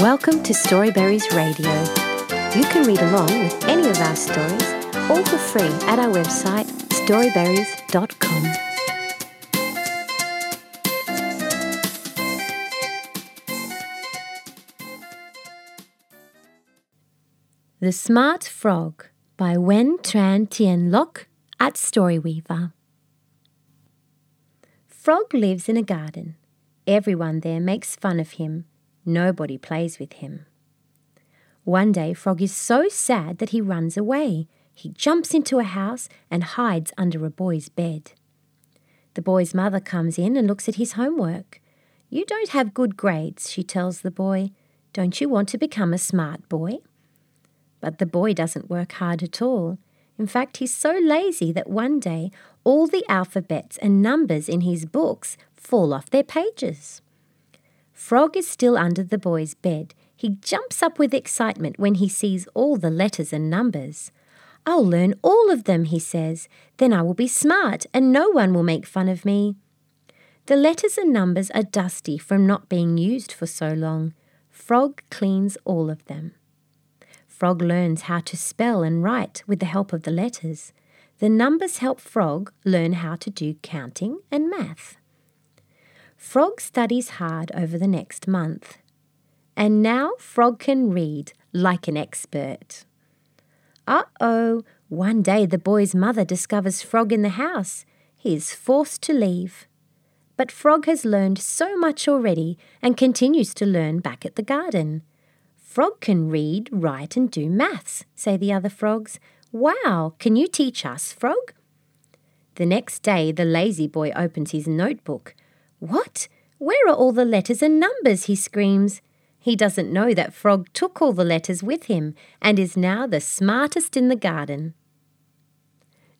Welcome to Storyberries Radio. You can read along with any of our stories, all for free at our website storyberries.com. The Smart Frog by Nguyen Tran Thien Loc at Storyweaver. Frog lives in a garden. Everyone there makes fun of him Nobody plays with him. One day, Frog is so sad that he runs away. He jumps into a house and hides under a boy's bed. The boy's mother comes in and looks at his homework. You don't have good grades, she tells the boy. Don't you want to become a smart boy? But the boy doesn't work hard at all. In fact, he's so lazy that one day all the alphabets and numbers in his books fall off their pages. Frog is still under the boy's bed. He jumps up with excitement when he sees all the letters and numbers. I'll learn all of them, he says. Then I will be smart and no one will make fun of me. The letters and numbers are dusty from not being used for so long. Frog cleans all of them. Frog learns how to spell and write with the help of the letters. The numbers help Frog learn how to do counting and math. Frog studies hard over the next month. And now Frog can read like an expert. Uh oh, one day the boy's mother discovers Frog in the house. He is forced to leave. But Frog has learned so much already and continues to learn back at the garden. Frog can read, write, and do maths, say the other frogs. Wow, can you teach us, Frog? The next day, the lazy boy opens his notebook. What? Where are all the letters and numbers? he screams. He doesn't know that Frog took all the letters with him and is now the smartest in the garden.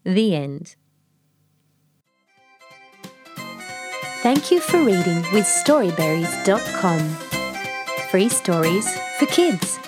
The end. Thank you for reading with Storyberries.com. Free stories for kids.